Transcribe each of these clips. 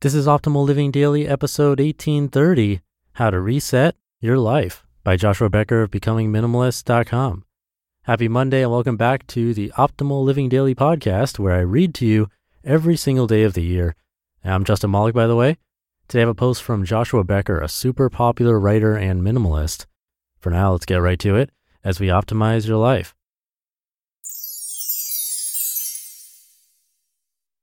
This is Optimal Living Daily, episode 1830 How to Reset Your Life by Joshua Becker of BecomingMinimalist.com. Happy Monday and welcome back to the Optimal Living Daily podcast, where I read to you every single day of the year. I'm Justin Malik, by the way. Today I have a post from Joshua Becker, a super popular writer and minimalist. For now, let's get right to it as we optimize your life.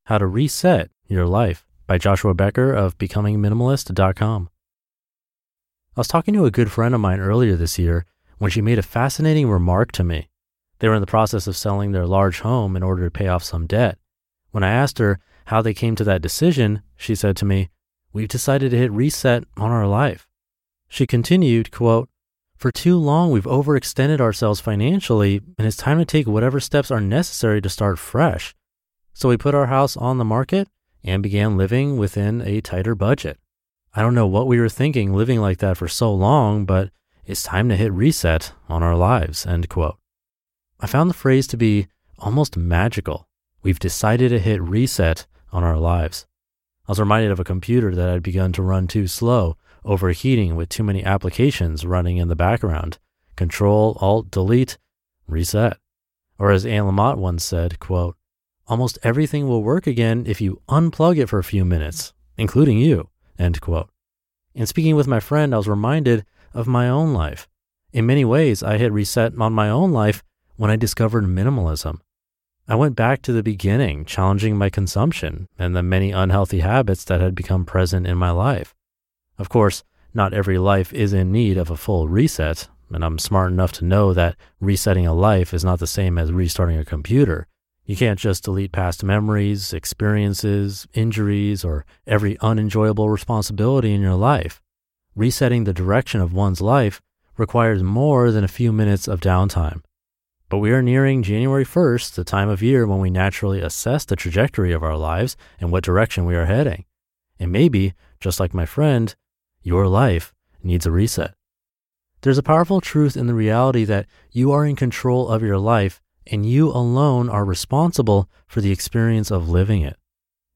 How to Reset Your Life by Joshua Becker of BecomingMinimalist.com. I was talking to a good friend of mine earlier this year when she made a fascinating remark to me. They were in the process of selling their large home in order to pay off some debt. When I asked her how they came to that decision, she said to me, We've decided to hit reset on our life. She continued, quote, For too long, we've overextended ourselves financially, and it's time to take whatever steps are necessary to start fresh. So we put our house on the market and began living within a tighter budget. I don't know what we were thinking living like that for so long, but it's time to hit reset on our lives. End quote. I found the phrase to be almost magical. We've decided to hit reset on our lives. I was reminded of a computer that had begun to run too slow, overheating with too many applications running in the background. Control, Alt, Delete, reset. Or as Anne Lamott once said, quote, almost everything will work again if you unplug it for a few minutes, including you, end quote. In speaking with my friend, I was reminded of my own life. In many ways, I had reset on my own life when I discovered minimalism. I went back to the beginning, challenging my consumption and the many unhealthy habits that had become present in my life. Of course, not every life is in need of a full reset, and I'm smart enough to know that resetting a life is not the same as restarting a computer. You can't just delete past memories, experiences, injuries, or every unenjoyable responsibility in your life. Resetting the direction of one's life requires more than a few minutes of downtime. But we are nearing January 1st, the time of year when we naturally assess the trajectory of our lives and what direction we are heading. And maybe, just like my friend, your life needs a reset. There's a powerful truth in the reality that you are in control of your life and you alone are responsible for the experience of living it.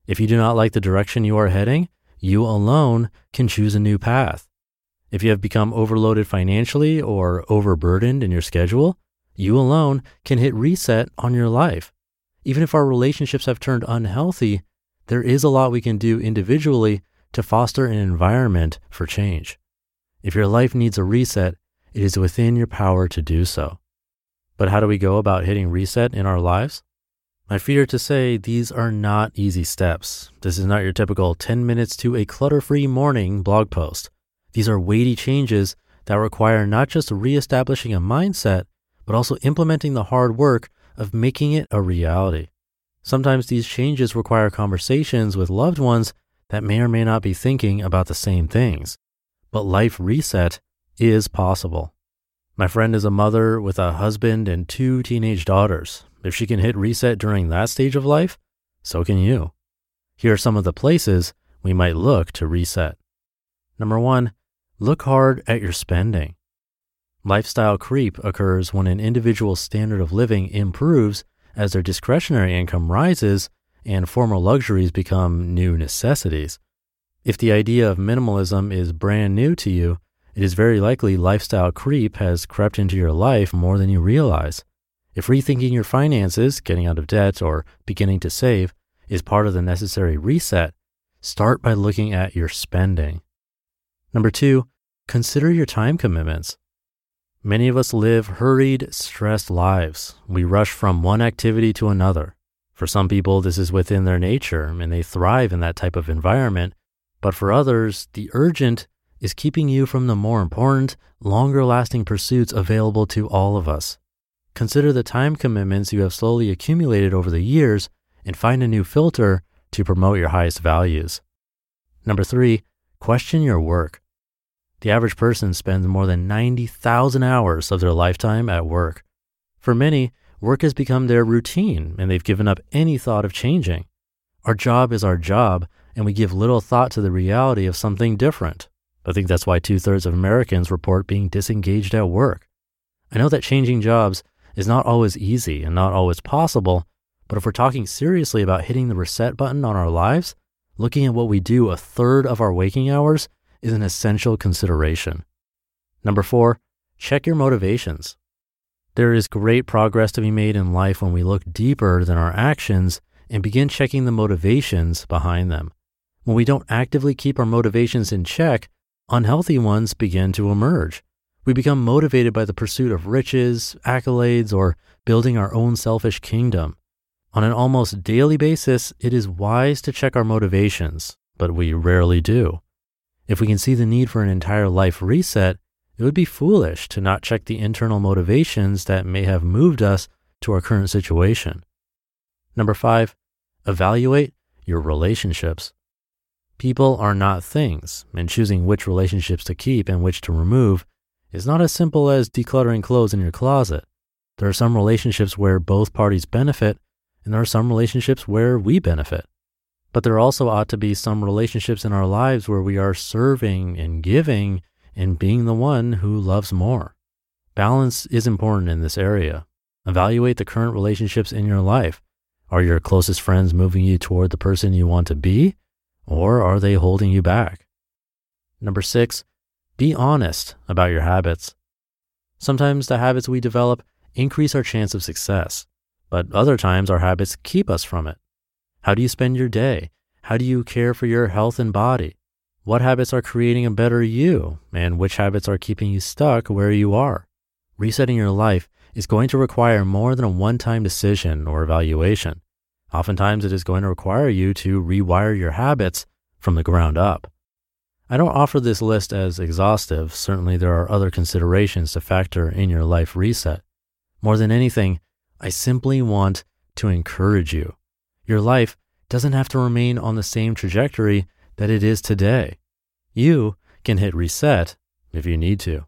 If you do not like the direction you are heading, you alone can choose a new path. If you have become overloaded financially or overburdened in your schedule, you alone can hit reset on your life. Even if our relationships have turned unhealthy, there is a lot we can do individually to foster an environment for change. If your life needs a reset, it is within your power to do so. But how do we go about hitting reset in our lives? I fear to say these are not easy steps. This is not your typical 10 minutes to a clutter free morning blog post. These are weighty changes that require not just reestablishing a mindset, but also implementing the hard work of making it a reality. Sometimes these changes require conversations with loved ones that may or may not be thinking about the same things. But life reset is possible. My friend is a mother with a husband and two teenage daughters. If she can hit reset during that stage of life, so can you. Here are some of the places we might look to reset. Number one, look hard at your spending. Lifestyle creep occurs when an individual's standard of living improves as their discretionary income rises and former luxuries become new necessities. If the idea of minimalism is brand new to you, it is very likely lifestyle creep has crept into your life more than you realize. If rethinking your finances, getting out of debt, or beginning to save is part of the necessary reset, start by looking at your spending. Number two, consider your time commitments. Many of us live hurried, stressed lives. We rush from one activity to another. For some people, this is within their nature and they thrive in that type of environment. But for others, the urgent is keeping you from the more important, longer lasting pursuits available to all of us. Consider the time commitments you have slowly accumulated over the years and find a new filter to promote your highest values. Number three, question your work. The average person spends more than 90,000 hours of their lifetime at work. For many, work has become their routine and they've given up any thought of changing. Our job is our job, and we give little thought to the reality of something different. I think that's why two thirds of Americans report being disengaged at work. I know that changing jobs is not always easy and not always possible, but if we're talking seriously about hitting the reset button on our lives, looking at what we do a third of our waking hours is an essential consideration. Number four, check your motivations. There is great progress to be made in life when we look deeper than our actions and begin checking the motivations behind them. When we don't actively keep our motivations in check, unhealthy ones begin to emerge. We become motivated by the pursuit of riches, accolades, or building our own selfish kingdom. On an almost daily basis, it is wise to check our motivations, but we rarely do. If we can see the need for an entire life reset, it would be foolish to not check the internal motivations that may have moved us to our current situation. Number five, evaluate your relationships. People are not things, and choosing which relationships to keep and which to remove is not as simple as decluttering clothes in your closet. There are some relationships where both parties benefit, and there are some relationships where we benefit. But there also ought to be some relationships in our lives where we are serving and giving and being the one who loves more. Balance is important in this area. Evaluate the current relationships in your life. Are your closest friends moving you toward the person you want to be? Or are they holding you back? Number six, be honest about your habits. Sometimes the habits we develop increase our chance of success, but other times our habits keep us from it. How do you spend your day? How do you care for your health and body? What habits are creating a better you, and which habits are keeping you stuck where you are? Resetting your life is going to require more than a one time decision or evaluation. Oftentimes, it is going to require you to rewire your habits from the ground up. I don't offer this list as exhaustive. Certainly, there are other considerations to factor in your life reset. More than anything, I simply want to encourage you. Your life doesn't have to remain on the same trajectory that it is today. You can hit reset if you need to.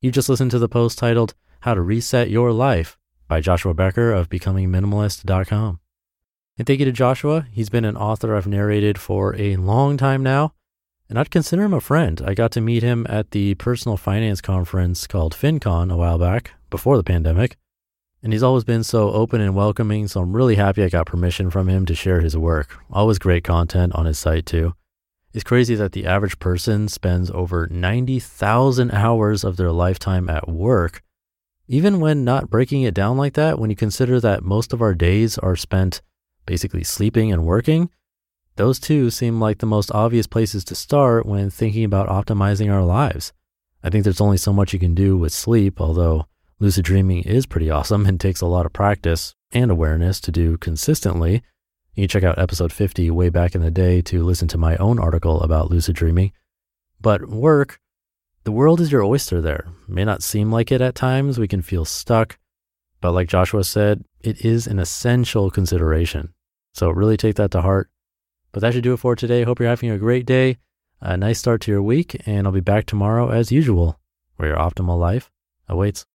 You just listened to the post titled how to Reset Your Life by Joshua Becker of BecomingMinimalist.com. And thank you to Joshua. He's been an author I've narrated for a long time now, and I'd consider him a friend. I got to meet him at the personal finance conference called FinCon a while back before the pandemic. And he's always been so open and welcoming, so I'm really happy I got permission from him to share his work. Always great content on his site, too. It's crazy that the average person spends over 90,000 hours of their lifetime at work even when not breaking it down like that, when you consider that most of our days are spent basically sleeping and working, those two seem like the most obvious places to start when thinking about optimizing our lives. I think there's only so much you can do with sleep, although lucid dreaming is pretty awesome and takes a lot of practice and awareness to do consistently. You can check out episode 50 way back in the day to listen to my own article about lucid dreaming. But work, the world is your oyster there. May not seem like it at times. We can feel stuck. But like Joshua said, it is an essential consideration. So really take that to heart. But that should do it for today. Hope you're having a great day, a nice start to your week, and I'll be back tomorrow as usual, where your optimal life awaits.